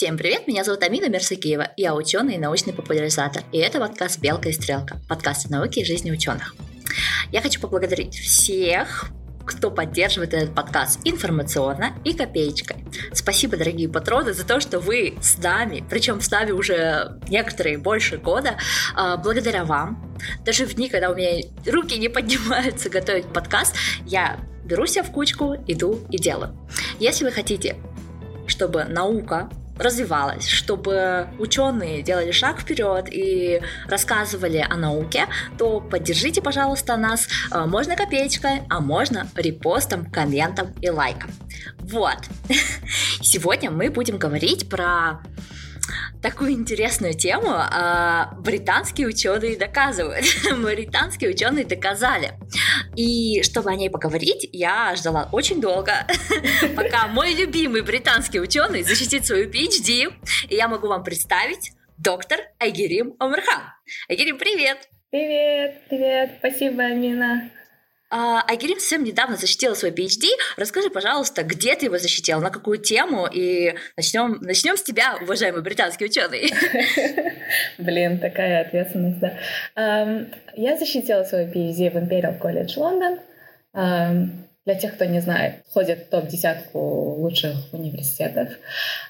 Всем привет, меня зовут Амина Мерсакиева, я ученый и научный популяризатор, и это подкаст «Белка и стрелка», подкаст о науке и жизни ученых. Я хочу поблагодарить всех, кто поддерживает этот подкаст информационно и копеечкой. Спасибо, дорогие патроны, за то, что вы с нами, причем с нами уже некоторые больше года. А, благодаря вам, даже в дни, когда у меня руки не поднимаются готовить подкаст, я беру себя в кучку, иду и делаю. Если вы хотите, чтобы наука развивалась, чтобы ученые делали шаг вперед и рассказывали о науке, то поддержите, пожалуйста, нас. А, можно копеечкой, а можно репостом, комментом и лайком. Вот. Сегодня мы будем говорить про такую интересную тему. А, британские ученые доказывают. Британские ученые доказали. И чтобы о ней поговорить, я ждала очень долго, пока мой любимый британский ученый защитит свою PhD. И я могу вам представить доктор Айгерим Омархан. Айгерим, привет! Привет, привет, спасибо, Амина. А, Айгерим совсем недавно защитила свой PhD. Расскажи, пожалуйста, где ты его защитила, на какую тему? И начнем, начнем с тебя, уважаемый британский ученый. Блин, такая ответственность, да. Я защитила свой PhD в Imperial College London. Для тех, кто не знает, входит в топ-десятку лучших университетов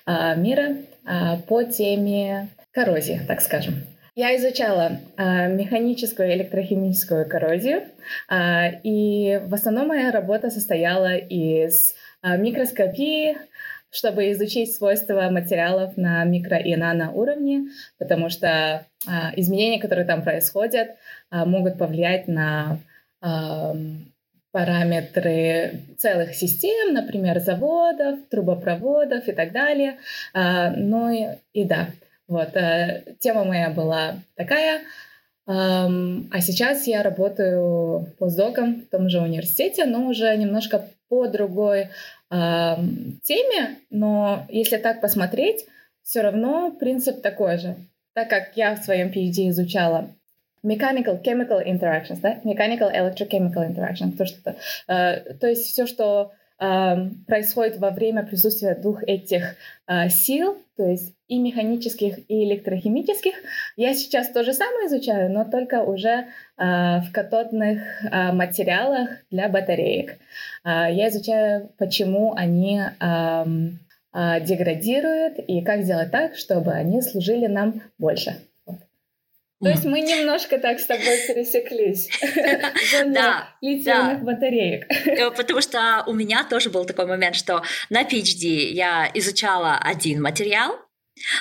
а, мира а, по теме коррозии, так скажем. Я изучала э, механическую и электрохимическую коррозию, э, и в основном моя работа состояла из э, микроскопии, чтобы изучить свойства материалов на микро и нано уровне, потому что э, изменения, которые там происходят, э, могут повлиять на э, параметры целых систем, например, заводов, трубопроводов и так далее. Э, ну и, и да, вот, э, тема моя была такая. Um, а сейчас я работаю постдоком в том же университете, но уже немножко по другой um, теме. Но если так посмотреть, все равно принцип такой же. Так как я в своем PhD изучала mechanical chemical interactions, да, mechanical electrochemical interactions, то, что, uh, то есть все, что происходит во время присутствия двух этих а, сил, то есть и механических, и электрохимических. Я сейчас то же самое изучаю, но только уже а, в катодных а, материалах для батареек. Я изучаю, почему они деградируют и как сделать так, чтобы они служили нам больше. То есть мы немножко так с тобой пересеклись. Да, литиевых батареек. Э, потому что у меня тоже был такой момент, что на PhD я изучала один материал,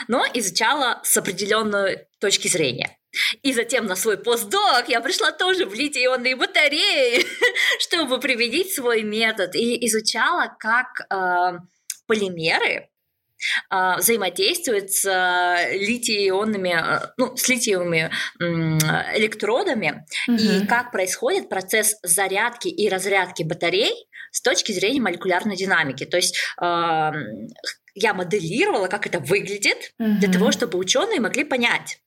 но изучала с определенной точки зрения. И затем на свой постдок я пришла тоже в литий-ионные батареи, чтобы применить свой метод. И изучала, как э, полимеры взаимодействует с э, литий-ионными, э, ну, с литиевыми электродами угу. и как происходит процесс зарядки и разрядки батарей с точки зрения молекулярной динамики. То есть я моделировала, как это выглядит, угу. для того, чтобы ученые могли понять,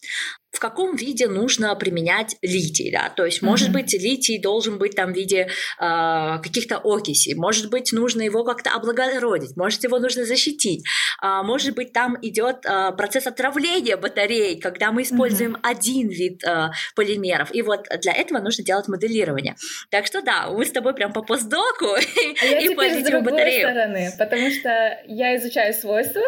в каком виде нужно применять литий, да, то есть, может mm-hmm. быть, литий должен быть там в виде э, каких-то окисей, может быть, нужно его как-то облагородить, может, его нужно защитить, э, может быть, там идет э, процесс отравления батарей, когда мы используем mm-hmm. один вид э, полимеров, и вот для этого нужно делать моделирование. Так что да, мы с тобой прям по постдоку а и по литиевой батарее. стороны, потому что я изучаю свойства,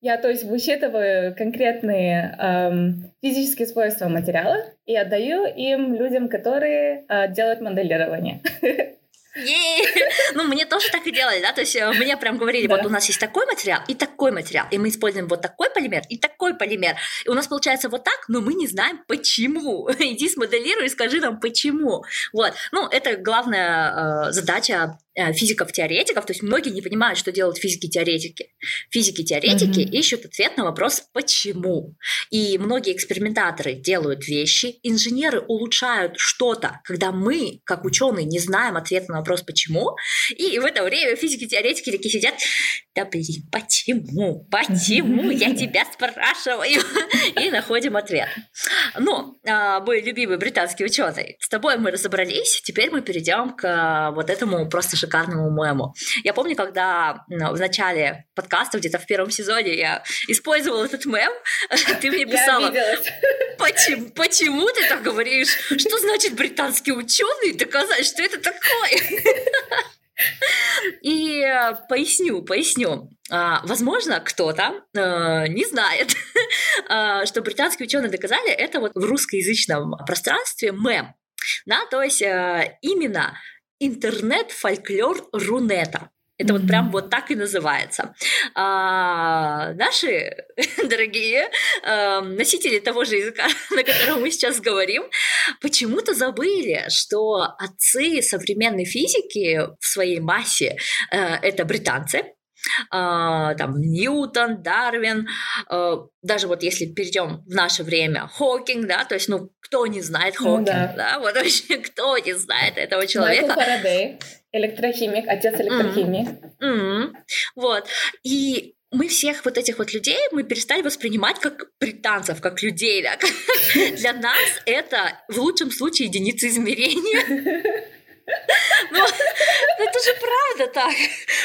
я, то есть, высчитываю конкретные эм, физические свойства материала и отдаю им людям, которые э, делают моделирование. Ну, мне тоже так и делали, да, то есть э, мне прям говорили, вот у нас есть такой материал и такой материал, и мы используем вот такой полимер и такой полимер, и у нас получается вот так, но мы не знаем почему. Иди смоделируй и скажи нам почему. Вот, ну, это главная э, задача физиков-теоретиков, то есть многие не понимают, что делают физики-теоретики. Физики-теоретики mm-hmm. ищут ответ на вопрос «почему?». И многие экспериментаторы делают вещи, инженеры улучшают что-то, когда мы, как ученые, не знаем ответа на вопрос «почему?». И в это время физики-теоретики такие сидят «да блин, почему? Почему? Я тебя спрашиваю?» И находим ответ. Ну, а, мой любимый британский ученый, с тобой мы разобрались, теперь мы перейдем к вот этому просто шикарному мему. Я помню, когда в начале подкаста, где-то в первом сезоне, я использовала этот мем, ты мне писала, почему, почему ты так говоришь? Что значит британские ученые доказать, что это такое? И э, поясню, поясню. А, возможно, кто-то э, не знает, а, что британские ученые доказали это вот в русскоязычном пространстве мем. Да, то есть э, именно интернет-фольклор Рунета. Это вот прям вот так и называется. А, наши дорогие а, носители того же языка, на котором мы сейчас говорим, почему-то забыли, что отцы современной физики в своей массе а, это британцы, там Ньютон, Дарвин, uh, даже вот если перейдем в наше время, Хокинг, да, то есть, ну, кто не знает ну Хокинг, ну, да. да, вот вообще кто не знает этого человека. Майкл Фарадей. Электрохимик, отец электрохимик. Mm-hmm. Вот. И мы всех вот этих вот людей мы перестали воспринимать как британцев, как людей. Да? Для нас это в лучшем случае единицы измерения. Ну, это же правда так.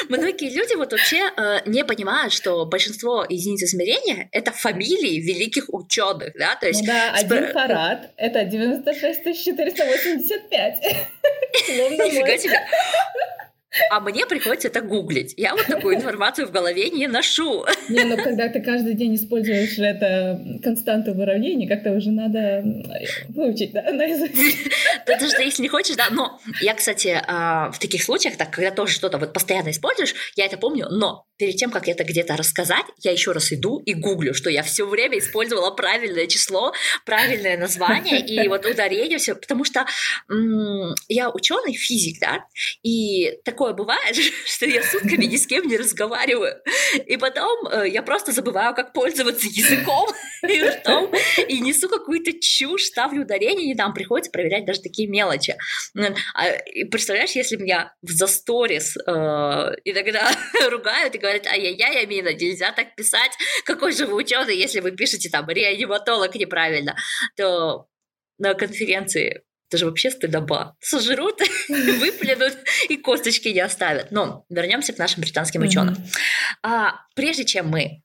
Многие люди вот вообще э, не понимают, что большинство единиц измерения — это фамилии великих ученых, да? То есть, ну да, один Фарад — это 96 485. Нифига себе. А мне приходится это гуглить. Я вот такую информацию в голове не ношу. Не, ну когда ты каждый день используешь это константу в уравнении, как-то уже надо выучить, да, наизусть. Да, даже если не хочешь, да. Но я, кстати, а, в таких случаях, так, когда тоже что-то вот постоянно используешь, я это помню, но перед тем, как это где-то рассказать, я еще раз иду и гуглю, что я все время использовала правильное число, правильное название и вот ударение все, потому что я ученый физик, да, и такое бывает, что я сутками ни с кем не разговариваю, и потом э, я просто забываю, как пользоваться языком и ртом, и несу какую-то чушь, ставлю ударение, и там приходится проверять даже такие мелочи. А, представляешь, если меня в засторис э, иногда ругают и говорят, ай-яй-яй, Амина, нельзя так писать, какой же вы ученый, если вы пишете там реаниматолог неправильно, то на конференции это же вообще стыдоба. Сожрут, выплюнут и косточки не оставят. Но вернемся к нашим британским ученым. А, прежде чем мы,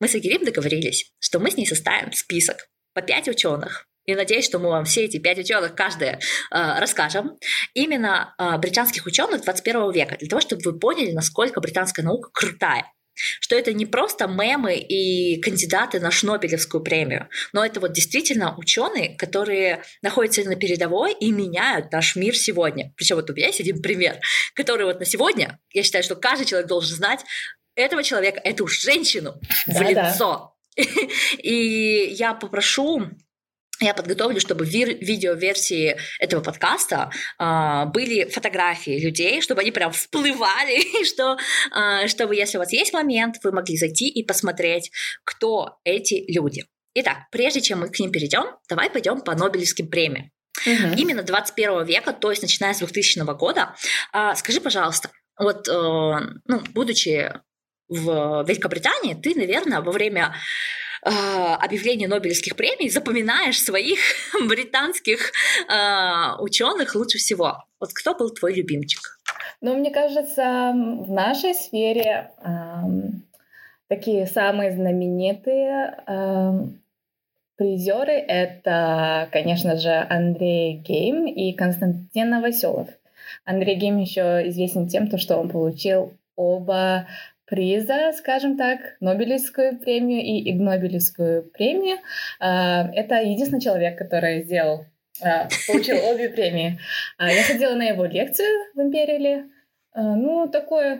мы с Агирим договорились, что мы с ней составим список по пять ученых, и надеюсь, что мы вам все эти пять ученых каждая э, расскажем. Именно э, британских ученых 21 века, для того, чтобы вы поняли, насколько британская наука крутая. Что это не просто мемы и кандидаты на Шнобелевскую премию, но это вот действительно ученые, которые находятся на передовой и меняют наш мир сегодня. Причем вот у меня есть один пример, который вот на сегодня, я считаю, что каждый человек должен знать этого человека, эту женщину да, в лицо. Да. И я попрошу я подготовлю, чтобы в видеоверсии этого подкаста э, были фотографии людей, чтобы они прям всплывали, что, э, чтобы, если у вас есть момент, вы могли зайти и посмотреть, кто эти люди. Итак, прежде чем мы к ним перейдем, давай пойдем по Нобелевским премиям. Угу. Именно 21 века, то есть начиная с 2000 года. Э, скажи, пожалуйста, вот, э, ну, будучи в Великобритании, ты, наверное, во время а, объявления Нобелевских премий запоминаешь своих британских э, ученых лучше всего. Вот кто был твой любимчик? Ну, мне кажется, в нашей сфере э, такие самые знаменитые э, призеры это, конечно же, Андрей Гейм и Константин Новоселов. Андрей Гейм еще известен тем, что он получил оба приза, скажем так, Нобелевскую премию и Игнобелевскую премию. А, это единственный человек, который сделал, а, получил обе премии. А, я ходила на его лекцию в Империале. Ну, такой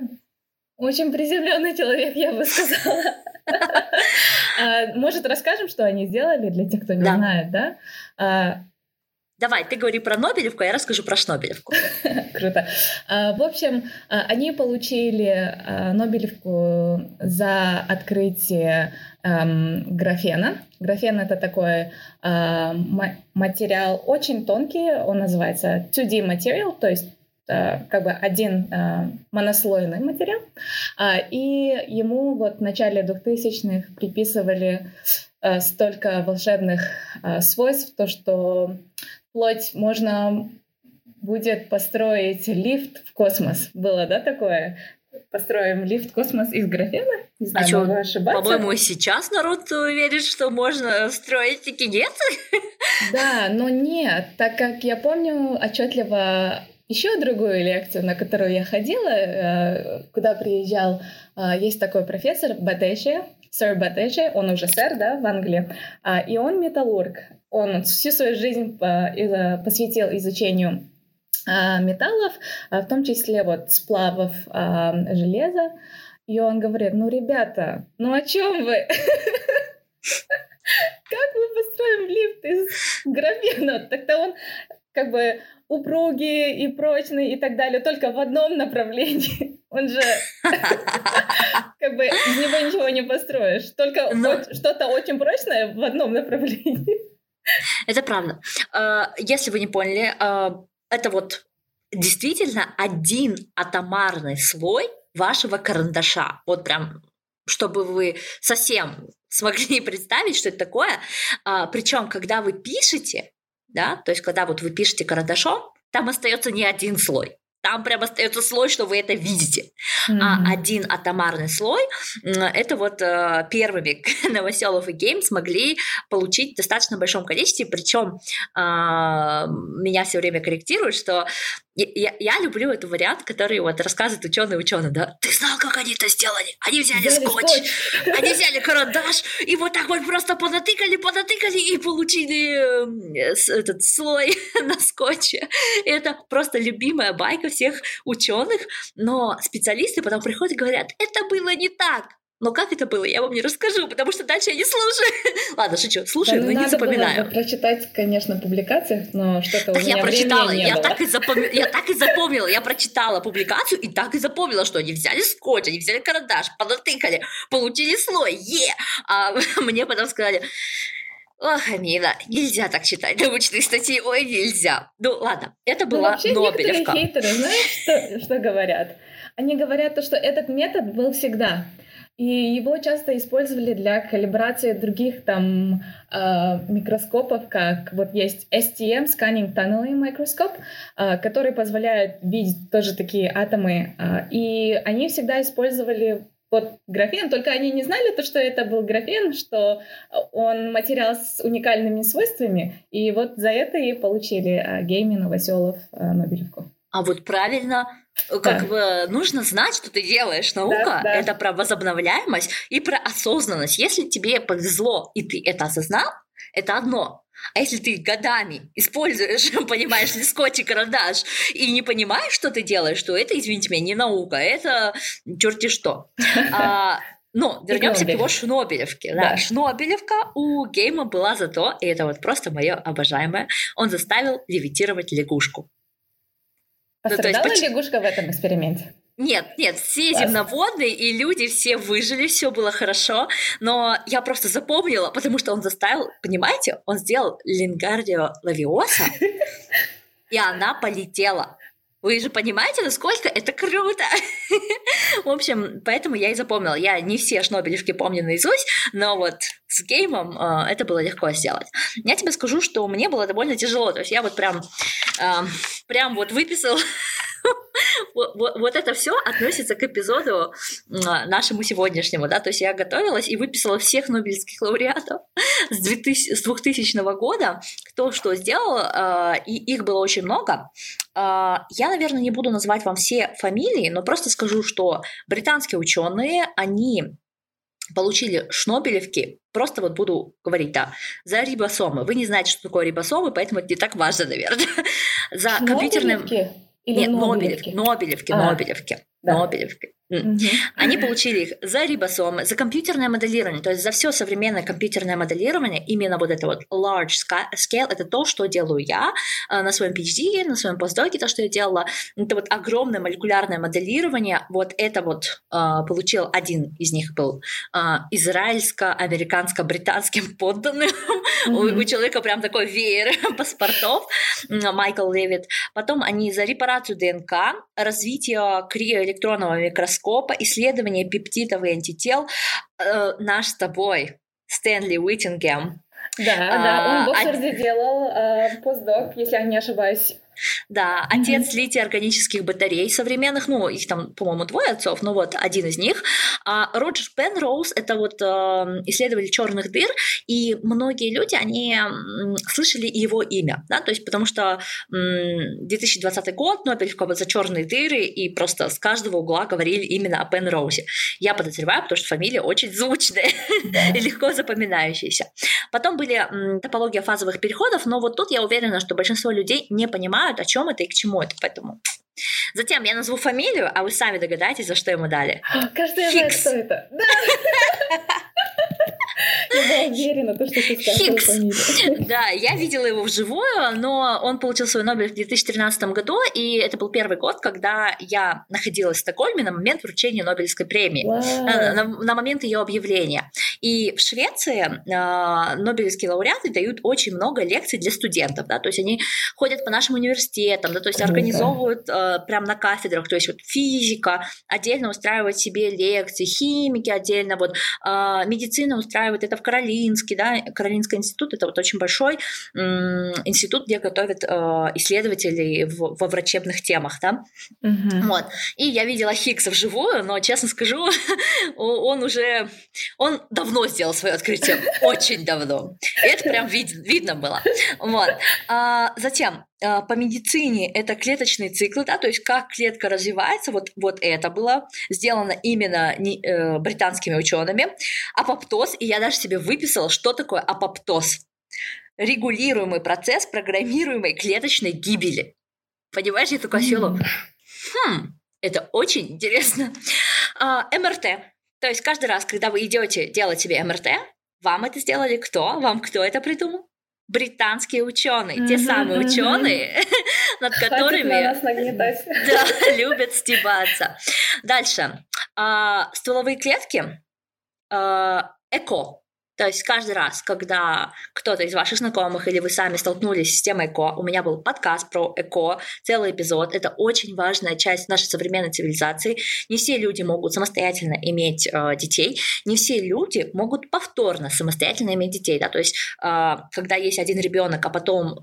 очень приземленный человек, я бы сказала. Может, расскажем, что они сделали для тех, кто не знает, да? Давай, ты говори про Нобелевку, а я расскажу про Шнобелевку. Круто. А, в общем, а, они получили а, Нобелевку за открытие графена. Графен — это такой материал очень тонкий, он называется 2D материал, то есть как бы один монослойный материал. И ему вот в начале 2000-х приписывали столько волшебных свойств, то, что плоть можно будет построить лифт в космос. Было, да, такое? Построим лифт в космос из графена? Не знаю, а что, ошибаться. по-моему, сейчас народ верит, что можно строить ракеты? Да, но нет, так как я помню отчетливо еще другую лекцию, на которую я ходила, э, куда приезжал, э, есть такой профессор Батеши, сэр Батеши, он уже сэр, да, в Англии, а, и он металлург. Он всю свою жизнь посвятил изучению металлов, в том числе вот сплавов железа. И он говорит, ну, ребята, ну о чем вы? Как мы построим лифт из графена? Тогда он как бы упругий и прочный и так далее, только в одном направлении. Он же как бы из него ничего не построишь, только. Ну. что-то очень прочное в одном направлении. Это правда. А, если вы не поняли, а, это вот действительно один атомарный слой вашего карандаша. Вот прям чтобы вы совсем смогли представить, что это такое. А, причем, когда вы пишете, да, то есть когда вот вы пишете карандашом, там остается не один слой. Там прям остается слой, что вы это видите. Mm-hmm. А один атомарный слой это вот э, первыми Новоселов и Гейм смогли получить в достаточно большом количестве. Причем э, меня все время корректируют, что я, я люблю этот вариант, который вот рассказывает ученый ученый, да. Ты знал, как они это сделали? Они взяли скотч, скотч, они взяли карандаш и вот так вот просто понатыкали, понатыкали и получили э, этот слой на скотче. Это просто любимая байка всех ученых, но специалисты потом приходят и говорят, это было не так. Но как это было, я вам не расскажу, потому что дальше я не слушаю. Ладно, шучу, слушаю, да, но не запоминаю. Было прочитать, конечно, публикации, но что-то так у меня я прочитала, не я было. так и запомнила, я так и запомнила, я прочитала публикацию и так и запомнила, что они взяли скотч, они взяли карандаш, понатыкали, получили слой, е! А мне потом сказали, Ох, Амина, нельзя так читать научные статьи, ой, нельзя. Ну, ладно, это была ну, вообще Нобелевка. хейтеры, знаешь, что, что говорят? Они говорят то, что этот метод был всегда. И его часто использовали для калибрации других там э, микроскопов, как вот есть STM, Scanning Tunneling Microscope, э, который позволяет видеть тоже такие атомы. Э, и они всегда использовали вот графен, только они не знали то, что это был графен, что он материал с уникальными свойствами, и вот за это и получили э, Гейми Новоселов э, Нобелевку. А вот правильно как да. бы нужно знать, что ты делаешь. Наука да, да. это про возобновляемость и про осознанность. Если тебе повезло и ты это осознал, это одно. А если ты годами используешь, понимаешь ли, скотч и карандаш и не понимаешь, что ты делаешь, то это, извините меня, не наука, это черти что. А, но вернемся к его Шнобелевке. Да. да, Шнобелевка у Гейма была за то, и это вот просто мое обожаемое, он заставил левитировать лягушку. Пострадала ну, есть, лягушка в этом эксперименте? Нет, нет, все Класс. земноводные и люди все выжили, все было хорошо, но я просто запомнила, потому что он заставил, понимаете, он сделал Лингардио Лавиоса, и она полетела. Вы же понимаете, насколько это круто. В общем, поэтому я и запомнила. Я не все шнобелевки помню наизусть, но вот с геймом э, это было легко сделать. Я тебе скажу, что мне было довольно тяжело. То есть я вот прям, прям вот выписал. Вот, это все относится к эпизоду нашему сегодняшнему, да, то есть я готовилась и выписала всех нобелевских лауреатов с 2000, с 2000 года, кто что сделал, а, и их было очень много. А, я, наверное, не буду называть вам все фамилии, но просто скажу, что британские ученые, они получили шнобелевки, просто вот буду говорить, да, за рибосомы. Вы не знаете, что такое рибосомы, поэтому это не так важно, наверное. За компьютерным... Или Нет, Нобелевки, Нобелевки, а, Нобелевки, да. Нобелевки. Угу. Они получили их за рибосомы, за компьютерное моделирование, то есть за все современное компьютерное моделирование, именно вот это вот large scale, это то, что делаю я э, на своем PhD, на своем постдоке, то, что я делала, это вот огромное молекулярное моделирование, вот это вот э, получил один из них был э, израильско-американско-британским подданным, mm-hmm. у, человека прям такой веер паспортов, Майкл Левит. Потом они за репарацию ДНК, развитие криоэлектронного микроскопа, микроскопа, исследование пептидов и антител э, наш с тобой Стэнли Уиттингем. Да, а, да, он в Оксфорде а... делал э, постдок, если я не ошибаюсь, Да, отец mm-hmm. литий органических батарей современных, ну, их там, по-моему, двое отцов, но вот один из них. А Роджер Пенроуз – это вот э, исследователь черных дыр, и многие люди, они слышали его имя, да, то есть потому что э, 2020 год, Нобелевка вот за черные дыры, и просто с каждого угла говорили именно о Пенроузе. Я подозреваю, потому что фамилия очень звучная и легко запоминающаяся. Потом были топология фазовых переходов, но вот тут я уверена, что большинство людей не понимают, о чем это и к чему это, поэтому Затем я назову фамилию, а вы сами догадаетесь, за что ему дали. Каждый знает, кто это. Я была уверена, то, что ты Хикс. Да, я видела его вживую, но он получил свой Нобель в 2013 году, и это был первый год, когда я находилась в Стокгольме на момент вручения Нобелевской премии, на, на, на момент ее объявления. И в Швеции э, Нобелевские лауреаты дают очень много лекций для студентов, да, то есть они ходят по нашим университетам, да, то есть организовывают э, прямо на кафедрах, то есть вот физика отдельно устраивает себе лекции, химики отдельно, вот э, медицина устраивает это в Каролинске, да, Каролинский институт, это вот очень большой институт, где готовят э, исследователей в, во врачебных темах, да. Угу. Вот. И я видела Хиггса вживую, но, честно скажу, он уже, он давно сделал свое открытие, очень давно. И это прям вид, видно было. Вот. А, затем, по медицине это клеточные циклы, да, то есть как клетка развивается, вот, вот это было сделано именно не, э, британскими учеными. Апоптоз, и я даже себе выписала, что такое апоптоз. Регулируемый процесс программируемой клеточной гибели. Понимаешь, я такая села, хм, это очень интересно. А, МРТ. То есть каждый раз, когда вы идете делать себе МРТ, вам это сделали кто? Вам кто это придумал? Британские ученые, mm-hmm, те самые mm-hmm. ученые, над которыми да, любят стебаться. Дальше. А, стволовые клетки а, ЭКО. То есть каждый раз, когда кто-то из ваших знакомых или вы сами столкнулись с темой ЭКО, у меня был подкаст про ЭКО, целый эпизод. Это очень важная часть нашей современной цивилизации. Не все люди могут самостоятельно иметь э, детей, не все люди могут повторно самостоятельно иметь детей. Да? То есть э, когда есть один ребенок, а потом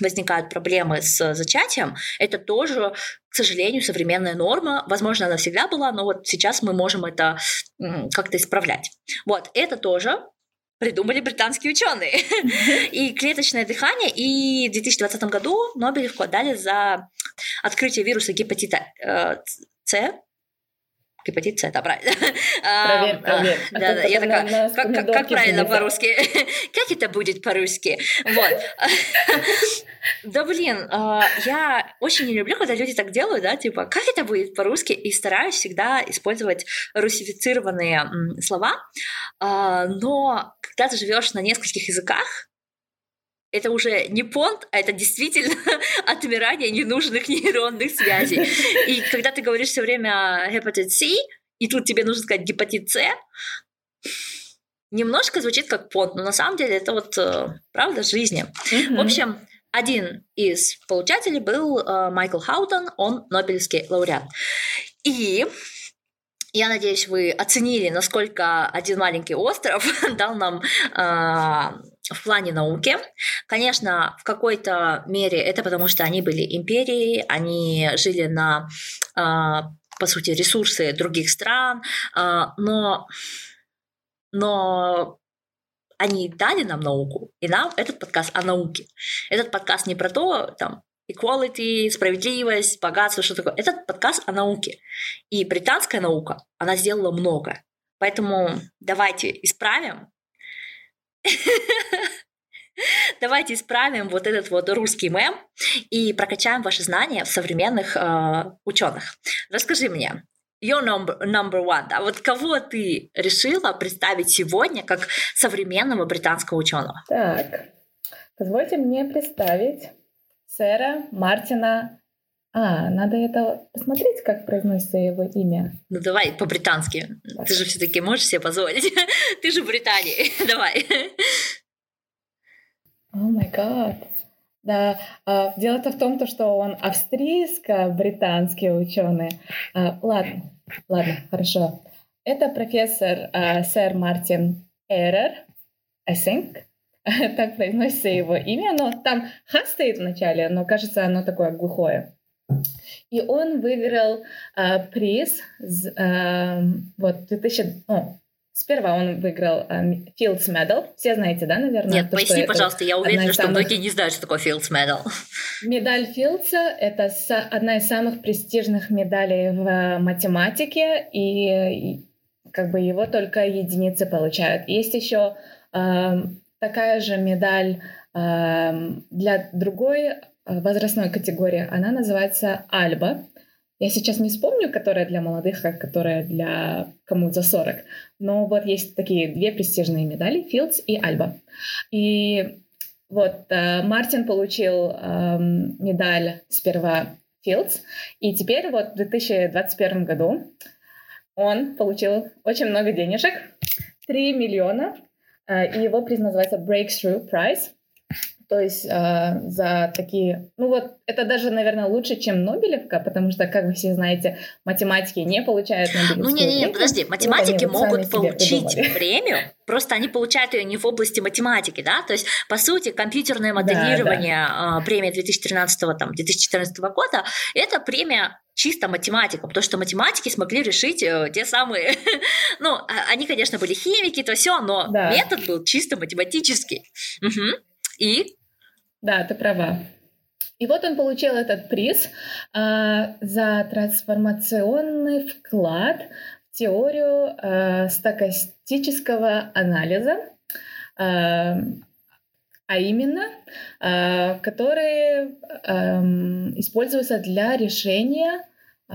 возникают проблемы с зачатием, это тоже, к сожалению, современная норма. Возможно, она всегда была, но вот сейчас мы можем это как-то исправлять. Вот, это тоже придумали британские ученые. И клеточное дыхание, и в 2020 году Нобелевку отдали за открытие вируса гепатита э, С, С, да, правильно. Проверь, проверь. Да, да, я такая, как, как правильно по-русски? Как это будет по-русски? Вот. Да блин, а, я очень не люблю, когда люди так делают, да, типа, как это будет по-русски, и стараюсь всегда использовать русифицированные слова, а, но когда ты живешь на нескольких языках, это уже не понт, а это действительно отмирание ненужных нейронных связей. И когда ты говоришь все время гепатит С, и тут тебе нужно сказать гепатит С, немножко звучит как понт, но на самом деле это вот э, правда жизни. Mm-hmm. В общем, один из получателей был э, Майкл Хаутон, он Нобелевский лауреат. И я надеюсь, вы оценили, насколько один маленький остров дал нам э, в плане науки. Конечно, в какой-то мере это потому, что они были империей, они жили на, э, по сути, ресурсы других стран, э, но, но они дали нам науку, и нам этот подкаст о науке. Этот подкаст не про то, там, equality, справедливость, богатство, что такое. Этот подкаст о науке. И британская наука, она сделала много. Поэтому давайте исправим. Давайте исправим вот этот вот русский мем и прокачаем ваши знания в современных э, ученых. Расскажи мне, your number, number one, да, вот кого ты решила представить сегодня как современного британского ученого? Так, позвольте мне представить сэра Мартина а, надо это посмотреть, как произносится его имя. Ну давай по-британски. Ты же все-таки можешь себе позволить. Ты же в Британии. давай. О май гад. Да, а, дело-то в том, то, что он австрийско-британский ученый. А, ладно, ладно, хорошо. Это профессор а, сэр Мартин Эрер, I think. так произносится его имя, но там Ха стоит в начале, но кажется, оно такое глухое. И он выиграл э, приз э, вот 2000, о, Сперва он выиграл э, Fields Medal. Все знаете, да, наверное? Нет, то, поясни, пожалуйста, я уверена, что самых... многие не знают, что такое Fields Medal. Медаль Филдса — это одна из самых престижных медалей в э, математике, и, и как бы его только единицы получают. Есть еще э, такая же медаль э, для другой возрастной категории. Она называется Альба. Я сейчас не вспомню, которая для молодых, а которая для кому за 40. Но вот есть такие две престижные медали, Филдс и Альба. И вот э, Мартин получил э, медаль сперва Филдс, и теперь вот в 2021 году он получил очень много денежек, 3 миллиона, э, и его приз называется Breakthrough Prize. То есть э, за такие... Ну вот, это даже, наверное, лучше, чем Нобелевка, потому что, как вы все знаете, математики не получают Нобелевскую Ну, не-не-не, подожди, математики вот могут получить премию, просто они получают ее не в области математики, да? То есть, по сути, компьютерное моделирование да, да. премия 2013 там, 2014 года — это премия чисто математика, потому что математики смогли решить э, те самые, ну, а, они, конечно, были химики, то все, но да. метод был чисто математический. Угу. И? Да, ты права. И вот он получил этот приз э, за трансформационный вклад в теорию э, стокастического анализа, э, а именно, э, который э, используется для решения э,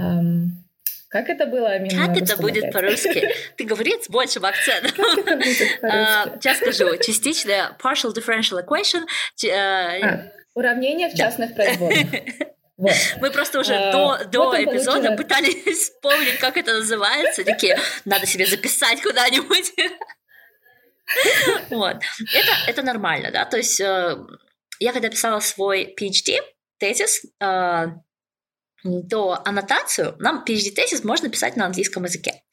как это было, Амина? Как это будет по-русски? Ты говори с большим акцентом. Как это будет по-русски? Сейчас скажу. Частичная partial differential equation. Э, а, уравнение в частных производных. Вот. Мы просто уже а, до, до вот эпизода получила... пытались вспомнить, как это называется. Такие, надо себе записать куда-нибудь. Вот. Это, это нормально, да. То есть э, я когда писала свой PhD, тезис, э, то аннотацию нам PhD-тезис можно писать на английском языке.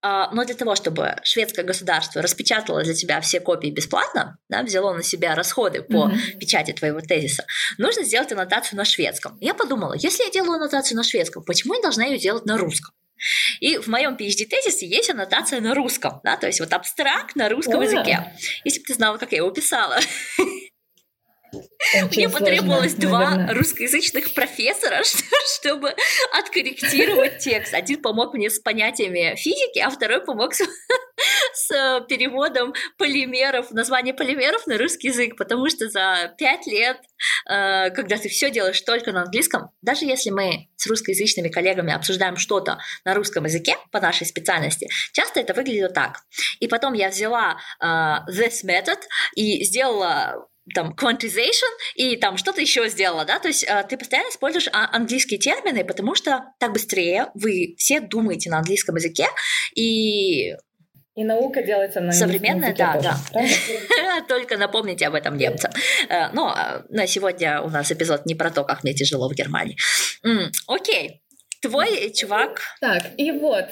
А, но для того, чтобы шведское государство распечатало для тебя все копии бесплатно, да, взяло на себя расходы по mm-hmm. печати твоего тезиса, нужно сделать аннотацию на шведском. Я подумала, если я делаю аннотацию на шведском, почему я должна ее делать на русском? И в моем PhD-тезисе есть аннотация на русском, да, то есть вот абстракт на русском yeah. языке. Если бы ты знала, как я его писала. Очень Мне потребовалось сложно, два наверное. русскоязычных профессора, чтобы откорректировать текст. Один помог мне с понятиями физики, а второй помог с, с переводом полимеров, название полимеров на русский язык, потому что за пять лет, э, когда ты все делаешь только на английском, даже если мы с русскоязычными коллегами обсуждаем что-то на русском языке по нашей специальности, часто это выглядит так. И потом я взяла э, this method и сделала там quantization и там что-то еще сделала, да, то есть э, ты постоянно используешь а, английские термины, потому что так быстрее вы все думаете на английском языке и и наука делается на Современная, да, тоже, да. Только напомните об этом немцам. Э, но э, на сегодня у нас эпизод не про то, как мне тяжело в Германии. Окей, твой чувак... Так, и вот,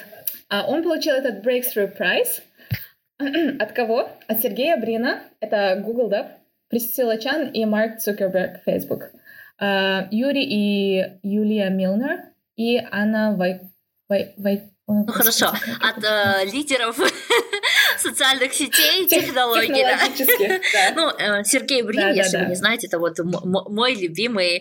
а, он получил этот Breakthrough Prize. От кого? От Сергея Брина. Это Google, да? Присцилла Чан и Марк Цукерберг, Facebook. Uh, Юрий и Юлия Милнер и Анна Вай... Вай... Вай... ну хорошо, от э, лидеров социальных сетей технологий. Да. Ну, э, Сергей Брин, если вы не знаете, это вот мой любимый э,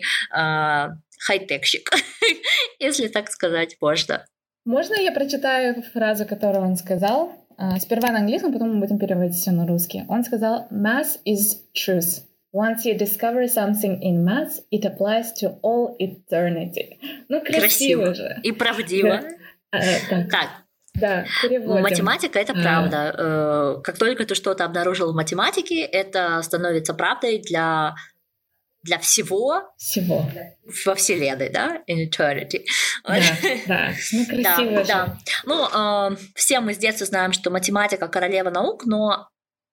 хай-текщик, если так сказать можно. Можно я прочитаю фразу, которую он сказал? Uh, сперва на английском, потом мы будем переводить все на русский. Он сказал, math is truth. Once you discover something in math, it applies to all eternity. Ну, красиво, красиво. же. И правдиво. Uh, так. так. Да, переводим. Математика — это правда. Uh. Как только ты что-то обнаружил в математике, это становится правдой для для всего, всего. во Вселенной, да, in eternity. Да, да. ну красиво да, же. Да. Ну, э, все мы с детства знаем, что математика королева наук, но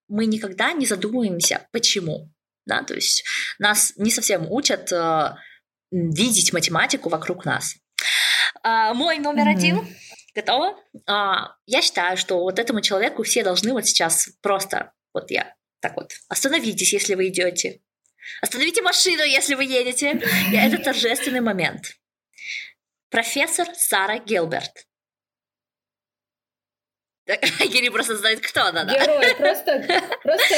мы никогда не задумываемся, почему. Да, то есть нас не совсем учат э, видеть математику вокруг нас. Э, мой номер mm-hmm. один. Готово? Э, я считаю, что вот этому человеку все должны вот сейчас просто, вот я Так вот, остановитесь, если вы идете. Остановите машину, если вы едете. Это торжественный момент. Профессор Сара Гилберт. Гири просто знает, кто она, да? Герой, просто, просто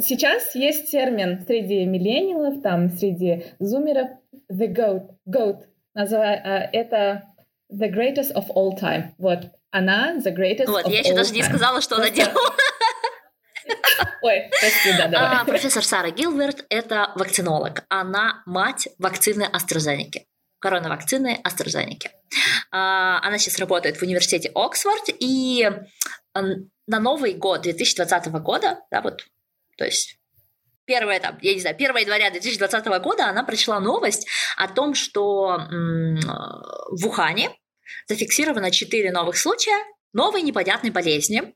сейчас есть термин среди миллениалов, там, среди зумеров, the goat, goat, называя, а, это the greatest of all time. Вот, она the greatest вот, of я еще даже time. не сказала, что Просто... она делала. Ой, прости, да, давай. А, профессор Сара Гилберт – это вакцинолог. Она мать вакцины AstraZeneca. Коронавакцины AstraZeneca. А, она сейчас работает в университете Оксфорд, и на Новый год 2020 года, да, вот, то есть первое, там, я не знаю, 1 января 2020 года она прочла новость о том, что в Ухане зафиксировано 4 новых случая новой непонятной болезни.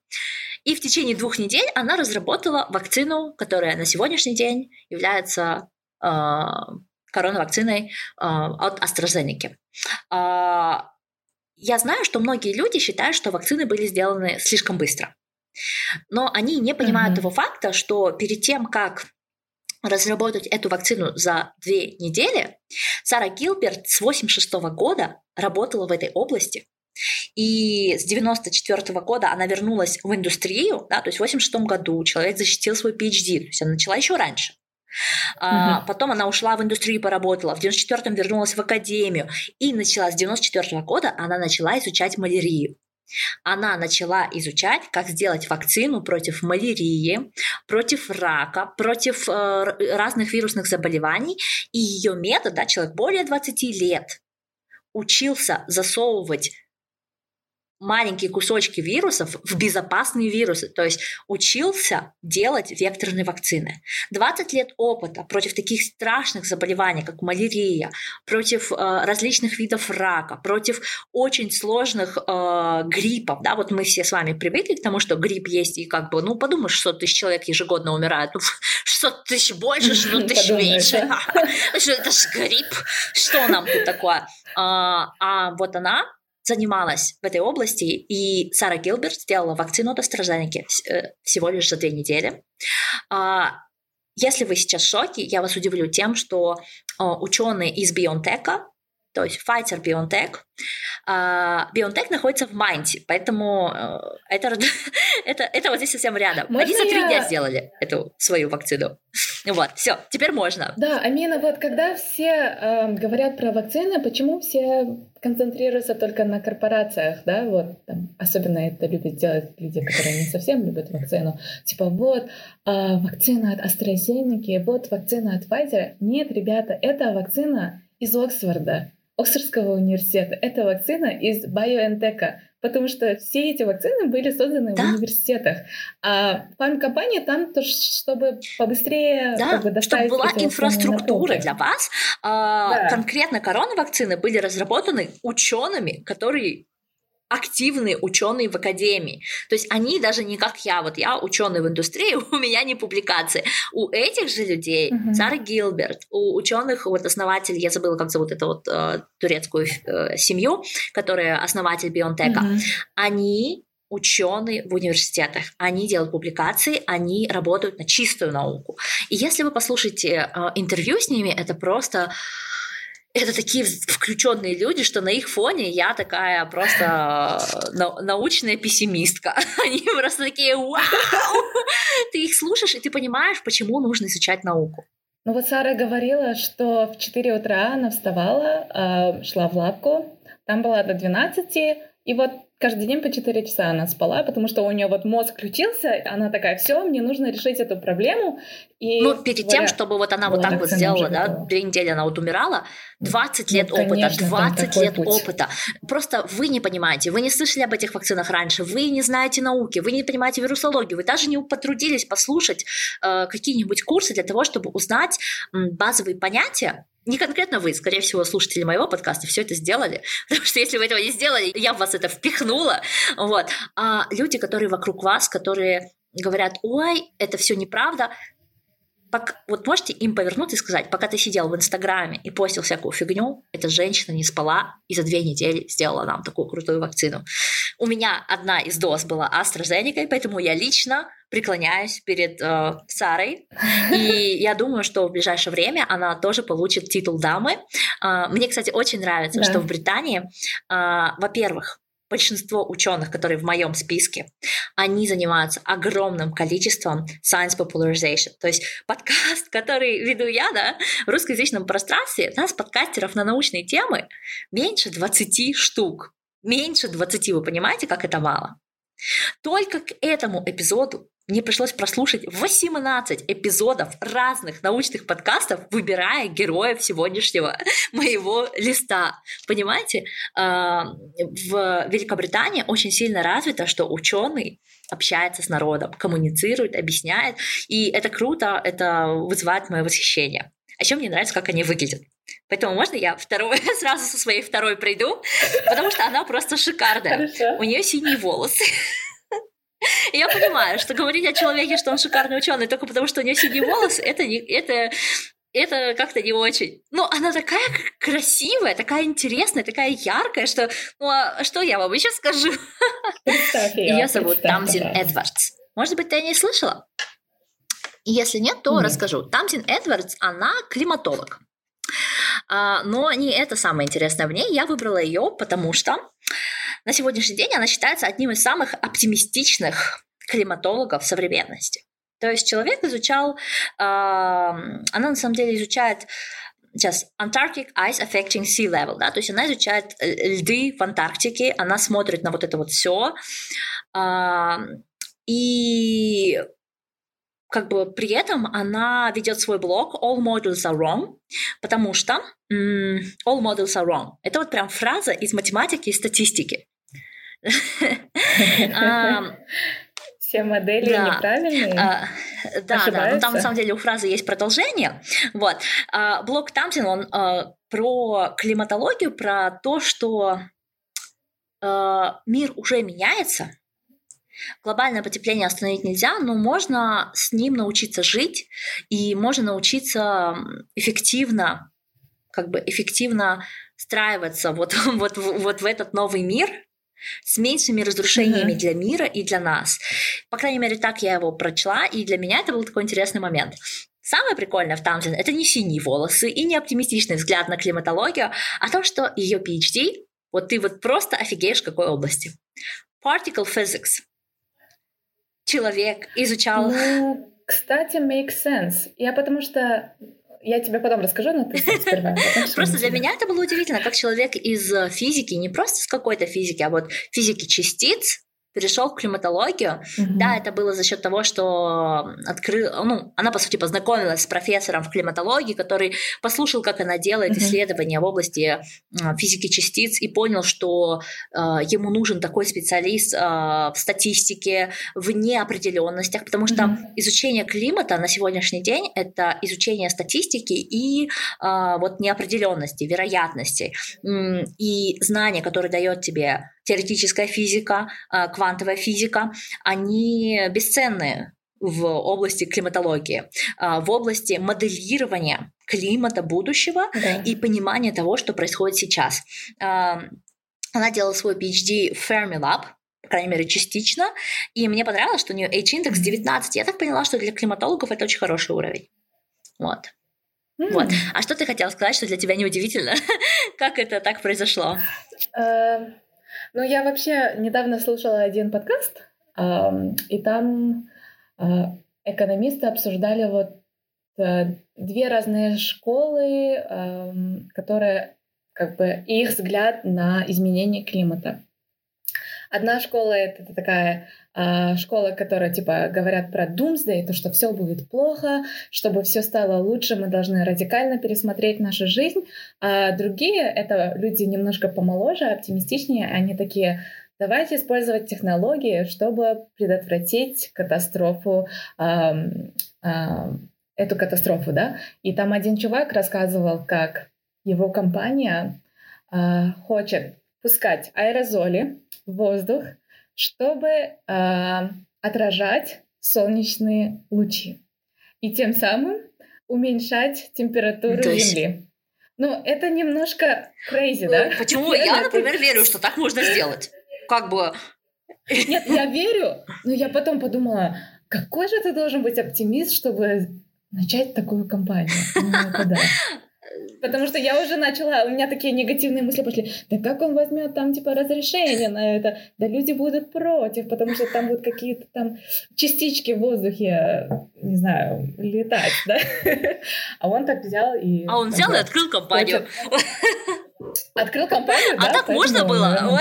И в течение двух недель она разработала вакцину, которая на сегодняшний день является э, коронавакциной э, от AstraZeneca. Э, я знаю, что многие люди считают, что вакцины были сделаны слишком быстро. Но они не понимают mm-hmm. того факта, что перед тем, как разработать эту вакцину за две недели, Сара Гилберт с 86 года работала в этой области. И с 94 года она вернулась в индустрию, да, то есть в 86 году человек защитил свой PhD, то есть она начала еще раньше. Uh-huh. потом она ушла в индустрию, поработала. В 94-м вернулась в академию. И начала с 94 года она начала изучать малярию. Она начала изучать, как сделать вакцину против малярии, против рака, против э, разных вирусных заболеваний. И ее метод, да, человек более 20 лет учился засовывать маленькие кусочки вирусов в безопасные вирусы, то есть учился делать векторные вакцины. 20 лет опыта против таких страшных заболеваний, как малярия, против э, различных видов рака, против очень сложных э, гриппов. Да, вот мы все с вами привыкли к тому, что грипп есть, и как бы, ну, подумаешь, 600 тысяч человек ежегодно умирают. Ну, 600 тысяч больше, 600 тысяч меньше. Это же грипп. Что нам тут такое? А, а вот она занималась в этой области, и Сара Гилберт сделала вакцину от AstraZeneca э, всего лишь за две недели. А, если вы сейчас в шоке, я вас удивлю тем, что а, ученые из BioNTech, то есть Pfizer BioNTech, BioNTech находится в Майнте, поэтому э, это, это, это вот здесь совсем рядом. Можно Они за три я... дня сделали эту свою вакцину. Вот, все, теперь можно. Да, Амина, вот когда все э, говорят про вакцины, почему все концентрируются только на корпорациях, да, вот, там, особенно это любят делать люди, которые не совсем любят вакцину, типа, вот, э, вакцина от AstraZeneca, вот, вакцина от Pfizer. Нет, ребята, это вакцина из Оксфорда, Оксфордского университета. Это вакцина из BioNTech, потому что все эти вакцины были созданы да? в университетах. А фармкомпания там, то, чтобы побыстрее да, как бы, чтобы была инфраструктура для вас. А, да. Конкретно коронавакцины были разработаны учеными, которые активные ученые в академии. То есть они даже не как я, вот я ученый в индустрии, у меня не публикации. У этих же людей, uh-huh. Сара Гилберт, у ученых, вот основатель, я забыла, как зовут эту вот э, турецкую э, семью, которая основатель Бионтека, uh-huh. они ученые в университетах. Они делают публикации, они работают на чистую науку. И если вы послушаете э, интервью с ними, это просто это такие включенные люди, что на их фоне я такая просто э, научная пессимистка. Они просто такие, вау! Ты их слушаешь, и ты понимаешь, почему нужно изучать науку. Ну вот Сара говорила, что в 4 утра она вставала, а, шла в лавку, там была до 12, и вот каждый день по 4 часа она спала, потому что у нее вот мозг включился, она такая, все, мне нужно решить эту проблему. И ну, перед тем, чтобы вот она вот так вот сделала, да, две недели она вот умирала, 20 лет ну, опыта, конечно, 20 лет путь. опыта. Просто вы не понимаете, вы не слышали об этих вакцинах раньше, вы не знаете науки, вы не понимаете вирусологию, вы даже не потрудились послушать э, какие-нибудь курсы для того, чтобы узнать э, базовые понятия, не конкретно вы, скорее всего, слушатели моего подкаста все это сделали, потому что если вы этого не сделали, я в вас это впихнула, вот. А люди, которые вокруг вас, которые говорят, ой, это все неправда, вот можете им повернуться и сказать, пока ты сидел в Инстаграме и постил всякую фигню, эта женщина не спала и за две недели сделала нам такую крутую вакцину. У меня одна из доз была AstraZeneca, поэтому я лично преклоняюсь перед э, Сарой, и я думаю, что в ближайшее время она тоже получит титул дамы. Э, мне, кстати, очень нравится, да. что в Британии, э, во-первых, большинство ученых, которые в моем списке, они занимаются огромным количеством science popularization. То есть подкаст, который веду я, да, в русскоязычном пространстве, у нас подкастеров на научные темы меньше 20 штук. Меньше 20, вы понимаете, как это мало? Только к этому эпизоду мне пришлось прослушать 18 эпизодов разных научных подкастов, выбирая героев сегодняшнего моего листа. Понимаете, а, в Великобритании очень сильно развито, что ученый общается с народом, коммуницирует, объясняет, и это круто, это вызывает мое восхищение. А еще мне нравится, как они выглядят. Поэтому можно я второй, сразу со своей второй пройду, потому что она просто шикарная. Хорошо. У нее синие волосы. И я понимаю, что говорить о человеке, что он шикарный ученый, только потому что у нее синие волосы, это не, это это как-то не очень. Ну, она такая красивая, такая интересная, такая яркая, что... Ну, а что я вам еще скажу? Ее зовут Тамзин Эдвардс. Может быть, ты о ней слышала? Если нет, то нет. расскажу. Тамзин Эдвардс, она климатолог. А, но не это самое интересное в ней. Я выбрала ее, потому что на сегодняшний день она считается одним из самых оптимистичных климатологов современности. То есть человек изучал, э, она на самом деле изучает сейчас Antarctic Ice Affecting Sea Level, да, то есть она изучает э, льды в Антарктике, она смотрит на вот это вот все, э, и как бы при этом она ведет свой блог All Models Are Wrong, потому что All Models Are Wrong. Это вот прям фраза из математики и статистики. Все модели да. неправильные. А, да, да. Ну, там на самом деле у фразы есть продолжение. Вот. А, блог Тамсин, он а, про климатологию, про то, что а, мир уже меняется, Глобальное потепление остановить нельзя, но можно с ним научиться жить, и можно научиться эффективно, как бы эффективно встраиваться вот, вот, вот в этот новый мир, с меньшими разрушениями для мира и для нас. По крайней мере, так я его прочла, и для меня это был такой интересный момент. Самое прикольное в Тамзин – это не синие волосы и не оптимистичный взгляд на климатологию, а то, что ее PhD, вот ты вот просто офигеешь в какой области. Particle Physics человек изучал? Ну, кстати, make sense. Я потому что я тебе потом расскажу, но ты сперва. Просто для меня это было удивительно, как человек из физики, не просто с какой-то физики, а вот физики частиц, перешел к климатологию. Mm-hmm. Да, это было за счет того, что открыл, ну, она, по сути, познакомилась с профессором в климатологии, который послушал, как она делает mm-hmm. исследования в области э, физики частиц и понял, что э, ему нужен такой специалист э, в статистике, в неопределенностях, потому что mm-hmm. изучение климата на сегодняшний день это изучение статистики и э, вот неопределенности, вероятности и знания, которые дает тебе теоретическая физика, э, квантовая физика, они бесценные в области климатологии, э, в области моделирования климата будущего да. и понимания того, что происходит сейчас. Э, она делала свой PhD в Fermilab, по крайней мере, частично, и мне понравилось, что у нее H-индекс 19. Я так поняла, что для климатологов это очень хороший уровень. Вот. Mm. Вот. А что ты хотела сказать, что для тебя неудивительно? как это так произошло? Uh... Ну, я вообще недавно слушала один подкаст, и там а, экономисты обсуждали вот э, две разные школы, которые как бы их взгляд на изменение климата. Одна школа это такая э, школа, которая типа говорят про doomsday, то, что все будет плохо, чтобы все стало лучше, мы должны радикально пересмотреть нашу жизнь. А другие это люди немножко помоложе, оптимистичнее, они такие Давайте использовать технологии, чтобы предотвратить катастрофу, э, э, эту катастрофу, да. И там один чувак рассказывал, как его компания э, хочет пускать аэрозоли в воздух, чтобы э, отражать солнечные лучи и тем самым уменьшать температуру То есть... Земли. Ну, это немножко crazy, да? Почему? Я, например, верю, что так можно сделать. Как бы Нет, я верю, но я потом подумала, какой же ты должен быть оптимист, чтобы начать такую кампанию? Ну, да. Потому что я уже начала, у меня такие негативные мысли пошли. Да как он возьмет там типа разрешение на это? Да люди будут против, потому что там будут какие-то там частички в воздухе, не знаю, летать, да? А он так взял и... А он взял и открыл компанию. Открыл компанию, а да? так можно было?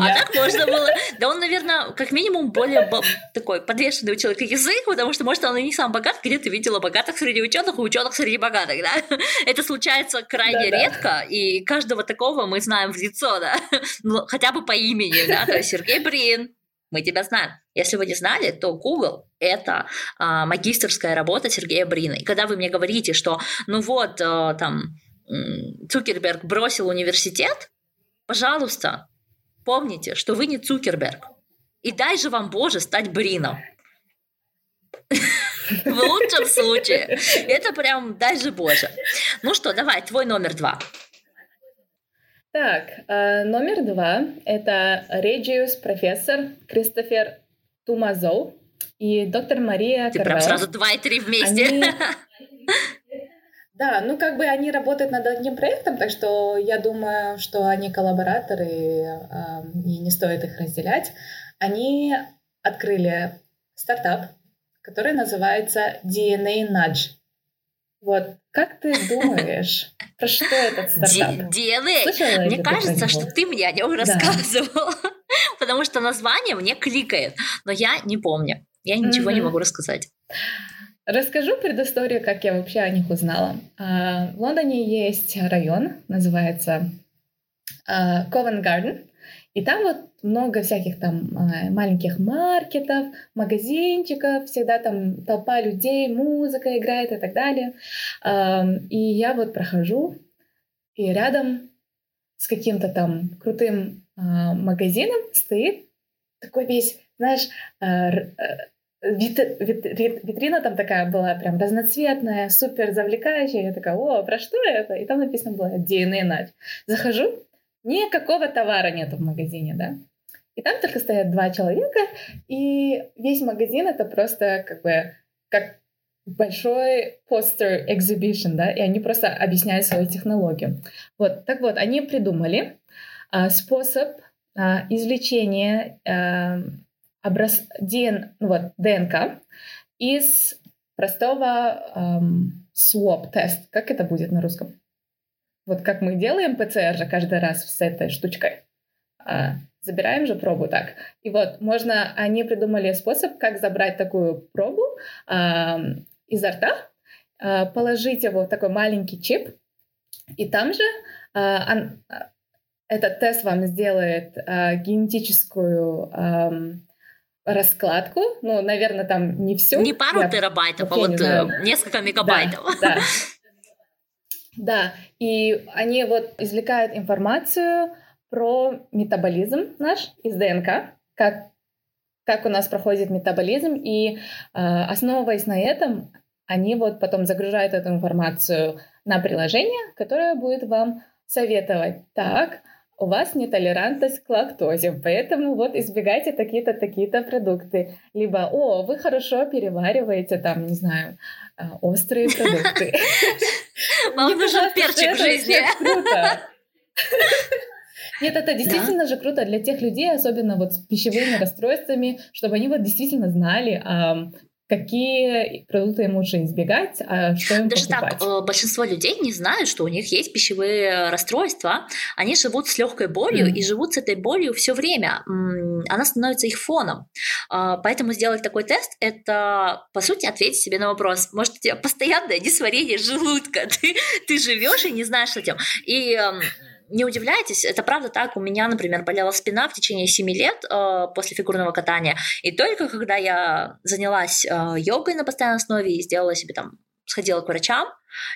А так можно было? Да он, наверное, как минимум более такой подвешенный у человека язык, потому что, может, он и не сам богат, где ты видела богатых среди ученых и ученых среди богатых, да? Это случается крайне редко, и каждого такого мы знаем в лицо, да? Ну, хотя бы по имени, да? То есть Сергей Брин, мы тебя знаем. Если вы не знали, то Google – это а, магистрская работа Сергея Брина. И когда вы мне говорите, что, ну вот, а, там, Цукерберг бросил университет, пожалуйста, помните, что вы не Цукерберг. И дай же вам, Боже, стать Брином. В лучшем случае. Это прям дай же Боже. Ну что, давай, твой номер два. Так, э, номер два — это Региус профессор Кристофер Тумазоу и доктор Мария Ты прям сразу два и три вместе. Они- Да, ну как бы они работают над одним проектом, так что я думаю, что они коллабораторы, и не стоит их разделять. Они открыли стартап, который называется DNA Nudge. Вот, как ты думаешь, про что этот стартап? DNA. Мне кажется, что ты мне о нем рассказывал. Потому что название мне кликает. Но я не помню. Я ничего не могу рассказать. Расскажу предысторию, как я вообще о них узнала. А, В Лондоне есть район, называется Ковен Гарден, и там вот много всяких там а, маленьких маркетов, магазинчиков, всегда там толпа людей, музыка играет и так далее. А, И я вот прохожу, и рядом с каким-то там крутым а, магазином стоит такой весь, знаешь, а, э, вит- вит- вит- витрина там такая была прям разноцветная, супер завлекающая. Я такая, о, про что это? И там написано было DNA Nudge. Захожу, никакого товара нету в магазине, да? И там только стоят два человека, и весь магазин это просто как бы как большой постер exhibition, да, и они просто объясняют свою технологию. Вот, так вот, они придумали а, способ а, извлечения а, образ... ДН... ну вот, ДНК из простого ам, swab-тест. Как это будет на русском? Вот как мы делаем ПЦР же каждый раз с этой штучкой. А, забираем же пробу так. И вот можно, они придумали способ, как забрать такую пробу ам, изо рта, а, положить его в такой маленький чип, и там же а, ан- а, этот тест вам сделает а, генетическую ам, раскладку. Ну, наверное, там не всю. Не пару Я терабайтов, а вот не э, знаю. несколько мегабайтов. Да, да. Да, и они вот извлекают информацию про метаболизм наш из ДНК, как, как у нас проходит метаболизм, и э, основываясь на этом, они вот потом загружают эту информацию на приложение, которое будет вам советовать. Так, у вас нетолерантность к лактозе, поэтому вот избегайте такие-то, такие-то продукты. Либо, о, вы хорошо перевариваете там, не знаю, э, острые продукты. Вам нужен перчик в жизни. Нет, это действительно же круто для тех людей, особенно вот с пищевыми расстройствами, чтобы они вот действительно знали, ам, какие продукты им лучше избегать, а что им Даже так, покупать. э, большинство людей не знают, что у них есть пищевые расстройства. Они живут с легкой болью Мгм. и живут с этой болью все время. Она становится их фоном. А, Поэтому сделать такой тест – это, по сути, ответить себе на вопрос. Может, у тебя постоянное несварение желудка, ты, ты живешь и не знаешь, что делать. И эм, не удивляйтесь, это правда так. У меня, например, болела спина в течение 7 лет э, после фигурного катания. И только когда я занялась э, йогой на постоянной основе и сделала себе там сходила к врачам,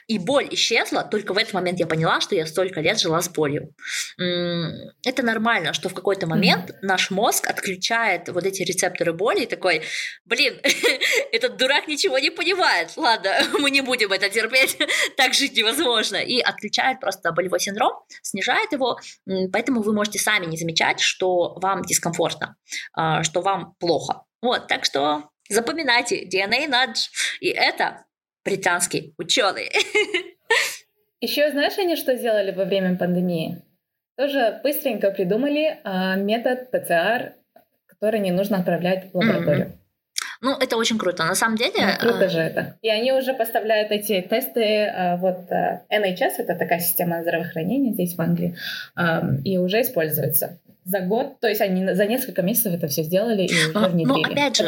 и боль исчезла, только в этот момент я поняла, что я столько лет жила с болью. Это нормально, что в какой-то момент наш мозг отключает вот эти рецепторы боли и такой, блин, этот дурак ничего не понимает, ладно, мы не будем это терпеть, так жить невозможно. И отключает просто болевой синдром, снижает его, поэтому вы можете сами не замечать, что вам дискомфортно, а, что вам плохо. Вот, так что запоминайте DNA nudge, и это британский ученый. Еще знаешь, они что сделали во время пандемии? Тоже быстренько придумали а, метод ПЦР, который не нужно отправлять в лабораторию. Mm-hmm. Ну, это очень круто. На самом деле... Ну, круто э, же это. И они уже поставляют эти тесты, а, вот а, NHS, это такая система здравоохранения здесь в Англии, и уже используется за год, то есть они за несколько месяцев это все сделали и уже внедрили. Ну, опять же,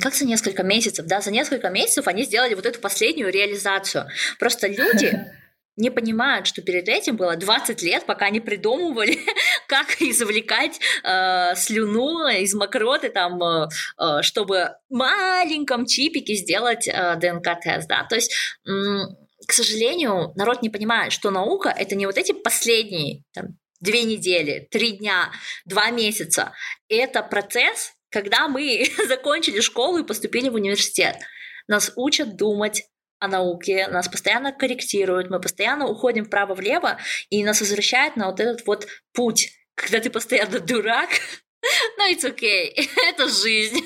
как за несколько месяцев, да, за несколько месяцев они сделали вот эту последнюю реализацию. Просто люди не понимают, что перед этим было 20 лет, пока они придумывали, как извлекать э, слюну из мокроты, там, э, э чтобы в маленьком чипике сделать э, ДНК-тест, да, то есть э, к сожалению, народ не понимает, что наука — это не вот эти последние там, две недели, три дня, два месяца. Это процесс, когда мы закончили школу и поступили в университет. Нас учат думать о науке, нас постоянно корректируют, мы постоянно уходим вправо-влево, и нас возвращают на вот этот вот путь, когда ты постоянно дурак, ну, it's okay. Это жизнь.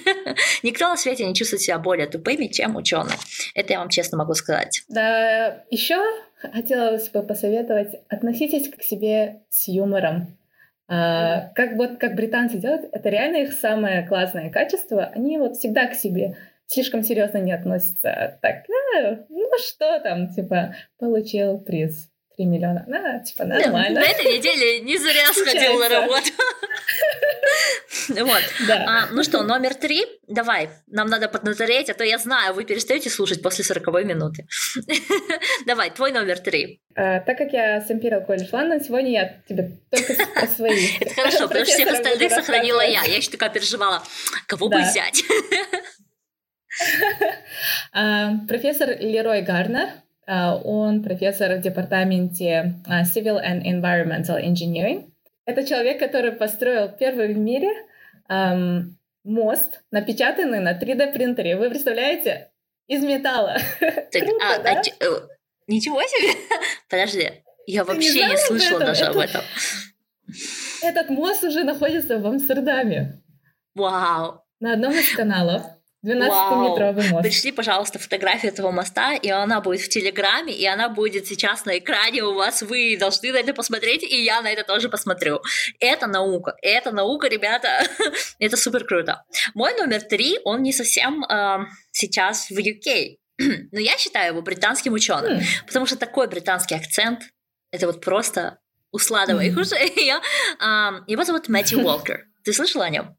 Никто на свете не чувствует себя более тупыми, чем ученые. Это я вам честно могу сказать. Да, еще хотелось бы посоветовать, относитесь к себе с юмором. А, как вот как британцы делают, это реально их самое классное качество. Они вот всегда к себе слишком серьезно не относятся. Так, а, ну что там, типа, получил приз 3 миллиона. Да, типа, нормально. На этой неделе не зря сходил на работу. Вот. Да. А, ну что, номер три. Давай, нам надо поднатореть, а то я знаю, вы перестаете слушать после сороковой минуты. Давай, твой номер три. А, так как я с Imperial College London, сегодня я тебе только о своих. Это хорошо, потому что всех остальных сохранила я. Я еще такая переживала, кого бы взять. А, профессор Лерой Гарнер, а, он профессор в департаменте Civil and Environmental Engineering. Это человек, который построил первый в мире эм, мост, напечатанный на 3D принтере. Вы представляете? Из металла. Так, Круто, а, да? а, э, ничего себе! Подожди, я Ты вообще не, не слышала даже Это... об этом. Этот мост уже находится в Амстердаме. Вау! На одном из каналов. 12-метровый мост. Пришли, пожалуйста, фотографию этого моста, и она будет в Телеграме, и она будет сейчас на экране у вас. Вы должны на это посмотреть, и я на это тоже посмотрю. Это наука. Это наука, ребята. это супер круто. Мой номер три, он не совсем э, сейчас в UK. Но я считаю его британским ученым, mm. потому что такой британский акцент, это вот просто услада моих mm. ушей. Его зовут Мэтью Уолкер. Ты слышала о нем?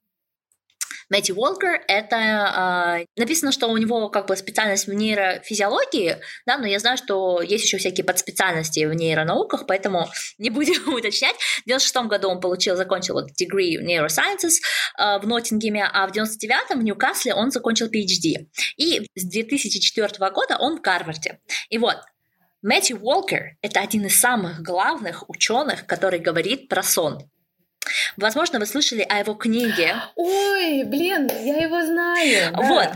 Мэтти Уолкер — это... Э, написано, что у него как бы специальность в нейрофизиологии, да, но я знаю, что есть еще всякие подспециальности в нейронауках, поэтому не будем уточнять. В 96 году он получил, закончил вот degree в Neurosciences э, в Ноттингеме, а в 99-м в Ньюкасле он закончил PhD. И с 2004 года он в Гарварде. И вот, Мэтью Уолкер — это один из самых главных ученых, который говорит про сон. Возможно, вы слышали о его книге. Ой, блин, я его знаю. Да. Вот.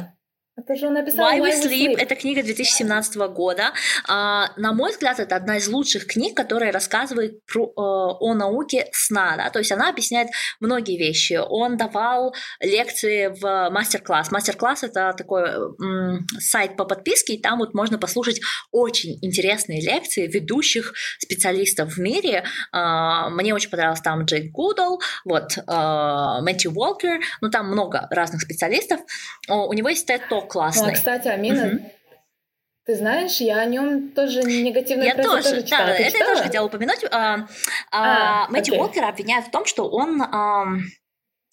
Это же он написал Why We Sleep. Это книга 2017 года. А, на мой взгляд, это одна из лучших книг, которая рассказывает про, э, о науке сна. Да? То есть она объясняет многие вещи. Он давал лекции в мастер-класс. Мастер-класс это такой м, сайт по подписке, и там вот можно послушать очень интересные лекции ведущих специалистов в мире. А, мне очень понравилось там Джейк Гудл, вот а, Мэтью Уолкер, ну там много разных специалистов. У него есть TED Talk классный. Ну, а, кстати, Амина, угу. Ты знаешь, я о нем тоже негативно Я тоже, тоже читала. да, Ты это читала? я тоже хотела упомянуть. А, а, а, Мэтью Уолкера обвиняют в том, что он а,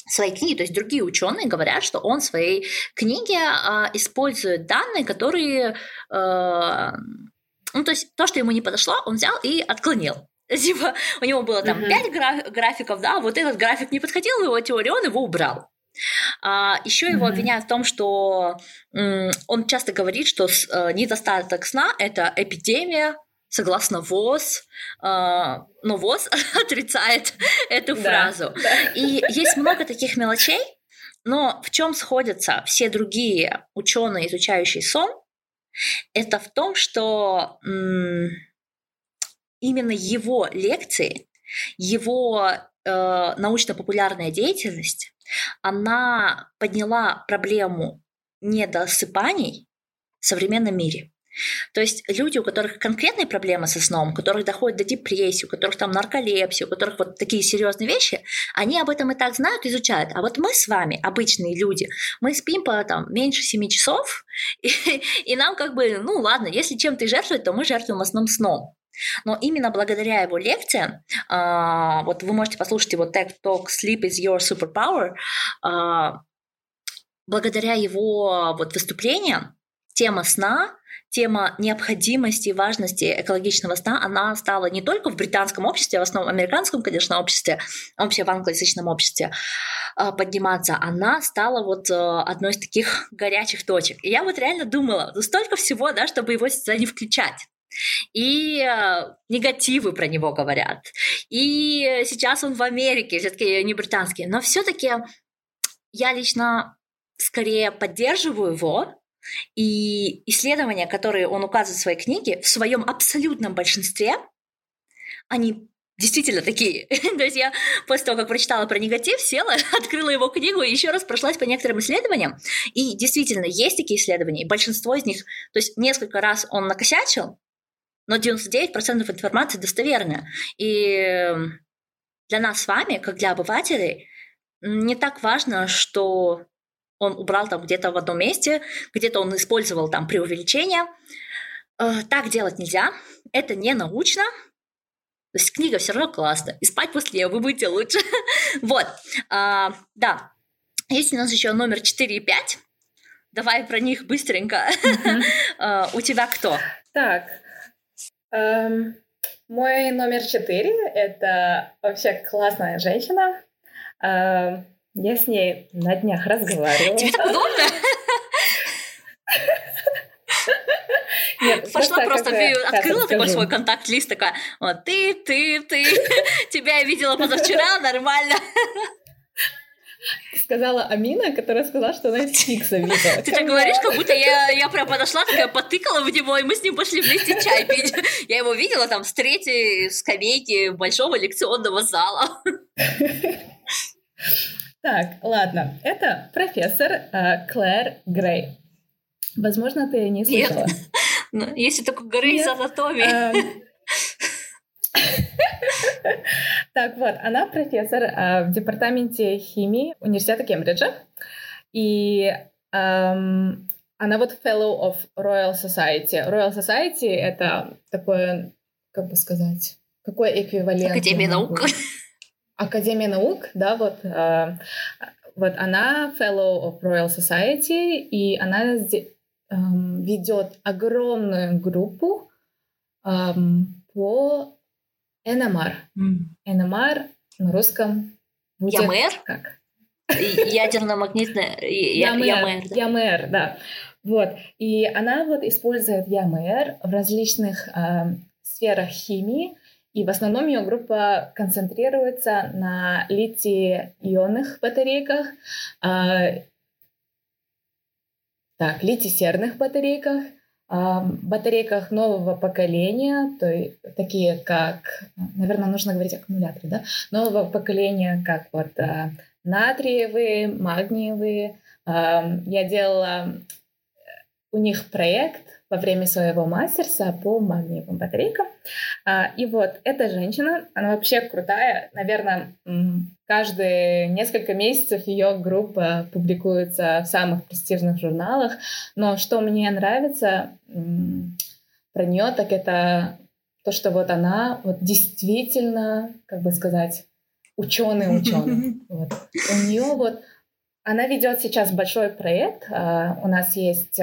своей книги, то есть другие ученые говорят, что он в своей книге а, использует данные, которые, а, ну то есть то, что ему не подошло, он взял и отклонил. Типа у него было там uh-huh. 5 графиков, да, вот этот график не подходил его теорию, он его убрал. А, еще его обвиняют в том, что он часто говорит, что э, недостаток сна это эпидемия, согласно ВОЗ, а, но ВОЗ отрицает эту да, фразу. Да. И есть много таких мелочей, но в чем сходятся все другие ученые, изучающие сон, это в том, что именно его лекции, его э, научно-популярная деятельность, она подняла проблему недосыпаний в современном мире. То есть люди, у которых конкретные проблемы со сном, у которых доходят до депрессии, у которых там нарколепсия, у которых вот такие серьезные вещи, они об этом и так знают, изучают. А вот мы с вами, обычные люди, мы спим по там меньше 7 часов, и, и нам как бы, ну ладно, если чем-то жертвовать, то мы жертвуем основном сном. Но именно благодаря его лекциям, э, вот вы можете послушать его TED Talk «Sleep is your superpower», э, благодаря его вот выступлениям тема сна тема необходимости и важности экологичного сна, она стала не только в британском обществе, а в основном американском, конечно, обществе, вообще в англоязычном обществе а, подниматься, она стала вот э, одной из таких горячих точек. И я вот реально думала, ну столько всего, да, чтобы его сюда не включать. И э, негативы про него говорят. И сейчас он в Америке, все-таки не британский. Но все-таки я лично скорее поддерживаю его, и исследования, которые он указывает в своей книге, в своем абсолютном большинстве, они действительно такие. То есть я после того, как прочитала про негатив, села, открыла его книгу и еще раз прошлась по некоторым исследованиям. И действительно, есть такие исследования, и большинство из них, то есть несколько раз он накосячил, но 99% информации достоверная. И для нас с вами, как для обывателей, не так важно, что он убрал там где-то в одном месте, где-то он использовал там преувеличение. Э, так делать нельзя, это не научно, то есть книга все равно классная, и спать после нее вы будете лучше. вот, а, да. Есть у нас еще номер 4 и 5. Давай про них быстренько. а, у тебя кто? Так, эм, мой номер 4 — это вообще классная женщина. Эм, я с ней на днях разговаривала. Тебе так удобно? Нет, Пошла просто, открыла такой свой контакт-лист, такая, вот, ты, ты, ты, тебя я видела позавчера, нормально. Сказала Амина, которая сказала, что она из Фикса видела. Ты так говоришь, как будто я, я прям подошла, такая потыкала в него, и мы с ним пошли вместе чай пить. Я его видела там с третьей скамейки большого лекционного зала. Так, ладно. Это профессор э, Клэр Грей. Возможно, ты не слышала. Нет. Ну, если только Грей из анатомии. Эм. Так вот, она профессор э, в департаменте химии университета Кембриджа. И эм, она вот fellow of Royal Society. Royal Society — это такое, как бы сказать, какой эквивалент? Академия наук. Академия наук, да, вот, э, вот она Fellow of Royal Society, и она э, ведет огромную группу э, по Mm. NMR на русском будет ЯМР? как? Ядерно-магнитная... ЯМР, да. ЯМР, да. Вот. И она вот использует ЯМР в различных э, сферах химии, и в основном ее группа концентрируется на литий-ионных батарейках, э, так, литий-серных батарейках, батарейках нового поколения, то есть такие как, наверное, нужно говорить аккумуляторы, да, нового поколения, как вот э, натриевые, магниевые. Э, я делала у них проект во время своего мастерса по магниевым батарейкам. А, и вот эта женщина, она вообще крутая. Наверное, каждые несколько месяцев ее группа публикуется в самых престижных журналах. Но что мне нравится про нее, так это то, что вот она вот действительно, как бы сказать, ученый ученый. Вот. У нее вот она ведет сейчас большой проект. А, у нас есть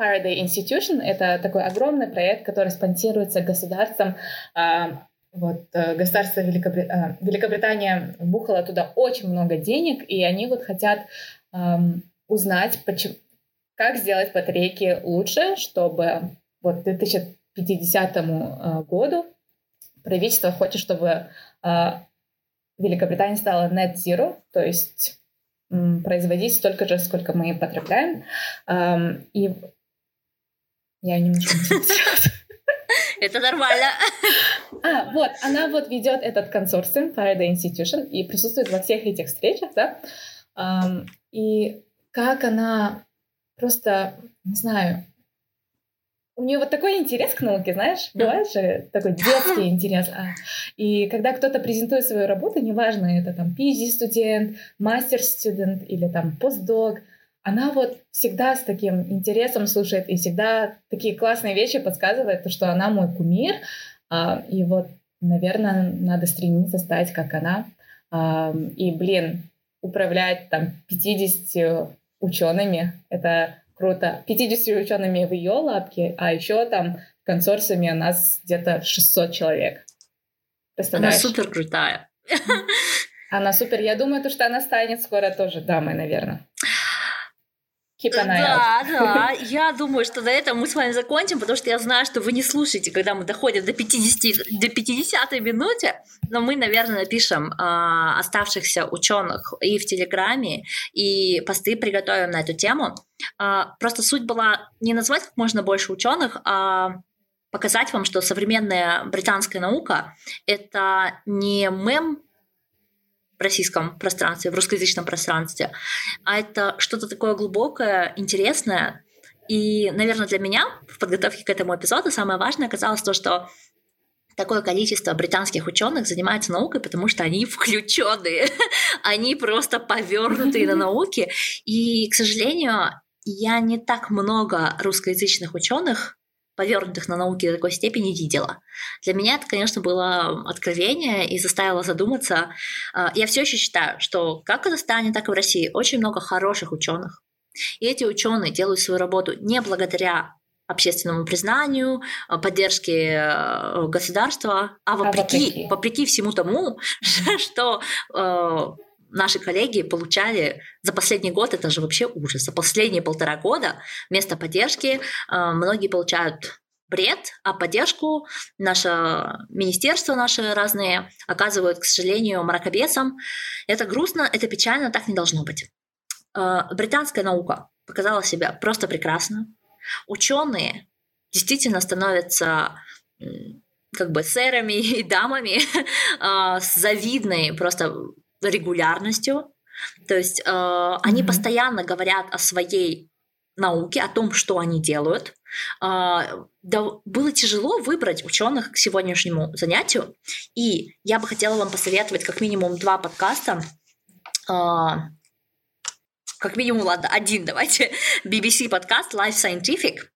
Faraday Institution — это такой огромный проект, который спонсируется государством, а, вот э, государство Великобри... Э, Великобритания вбухала туда очень много денег, и они вот хотят узнать, почему, как сделать батарейки лучше, чтобы вот к 2050 э, году правительство хочет, чтобы Великобритания стала net zero, то есть производить столько же, сколько мы потребляем. И я немножко Это нормально. А, вот, она вот ведет этот консорциум Faraday Institution и присутствует во всех этих встречах, да. Um, и как она просто, не знаю, у нее вот такой интерес к науке, знаешь, бывает же такой детский интерес. А, и когда кто-то презентует свою работу, неважно, это там PhD-студент, мастер-студент или там постдок, она вот всегда с таким интересом слушает и всегда такие классные вещи подсказывает, то, что она мой кумир, а, и вот, наверное, надо стремиться стать как она. А, и, блин, управлять там 50 учеными, это круто. 50 учеными в ее лапке, а еще там в консорциуме у нас где-то 600 человек. Она супер крутая. Она супер. Я думаю, то, что она станет скоро тоже дамой, наверное. Keep an eye да, out. да, я думаю, что на этом мы с вами закончим, потому что я знаю, что вы не слушаете, когда мы доходим до 50, до 50 минуты, но мы, наверное, напишем э, оставшихся ученых и в Телеграме, и посты приготовим на эту тему. Э, просто суть была не назвать как можно больше ученых, а показать вам, что современная британская наука — это не мем в российском пространстве, в русскоязычном пространстве, а это что-то такое глубокое, интересное. И, наверное, для меня в подготовке к этому эпизоду самое важное оказалось то, что такое количество британских ученых занимается наукой, потому что они включенные, они просто повернутые на науке. И, к сожалению, я не так много русскоязычных ученых повернутых на науке до такой степени видела. Для меня это, конечно, было откровение и заставило задуматься. А, я все еще считаю, что как в Казахстане, так и в России очень много хороших ученых. И эти ученые делают свою работу не благодаря общественному признанию, а, поддержке э, государства, а вопреки, а вопреки. вопреки всему тому, что э, наши коллеги получали за последний год, это же вообще ужас, за последние полтора года вместо поддержки э, многие получают бред, а поддержку наше министерство, наши разные оказывают, к сожалению, мракобесам. Это грустно, это печально, так не должно быть. Э, британская наука показала себя просто прекрасно. Ученые действительно становятся как бы сэрами и дамами э, с завидной просто регулярностью. То есть э, они mm-hmm. постоянно говорят о своей науке, о том, что они делают. Э, да, было тяжело выбрать ученых к сегодняшнему занятию, и я бы хотела вам посоветовать как минимум два подкаста. Э, как минимум, ладно, один давайте. BBC подкаст Life Scientific.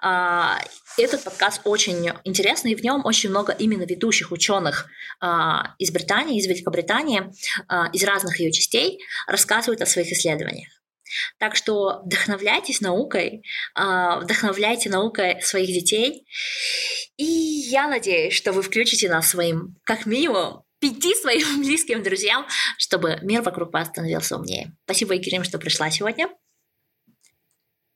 А, этот подкаст очень интересный, и в нем очень много именно ведущих ученых а, из Британии, из Великобритании, а, из разных ее частей рассказывают о своих исследованиях. Так что вдохновляйтесь наукой, вдохновляйте наукой своих детей. И я надеюсь, что вы включите нас своим, как минимум, пяти своим близким друзьям, чтобы мир вокруг вас становился умнее. Спасибо, Екатерина, что пришла сегодня.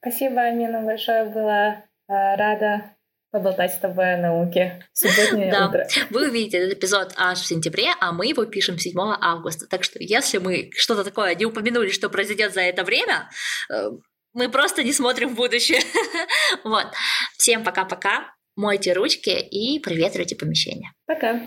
Спасибо, Амина, большое. Была э, рада поболтать с тобой о науке. Субботнее да. утро. Вы увидите этот эпизод аж в сентябре, а мы его пишем 7 августа. Так что если мы что-то такое не упомянули, что произойдет за это время, э, мы просто не смотрим в будущее. вот. Всем пока-пока. Мойте ручки и проветривайте помещение. Пока.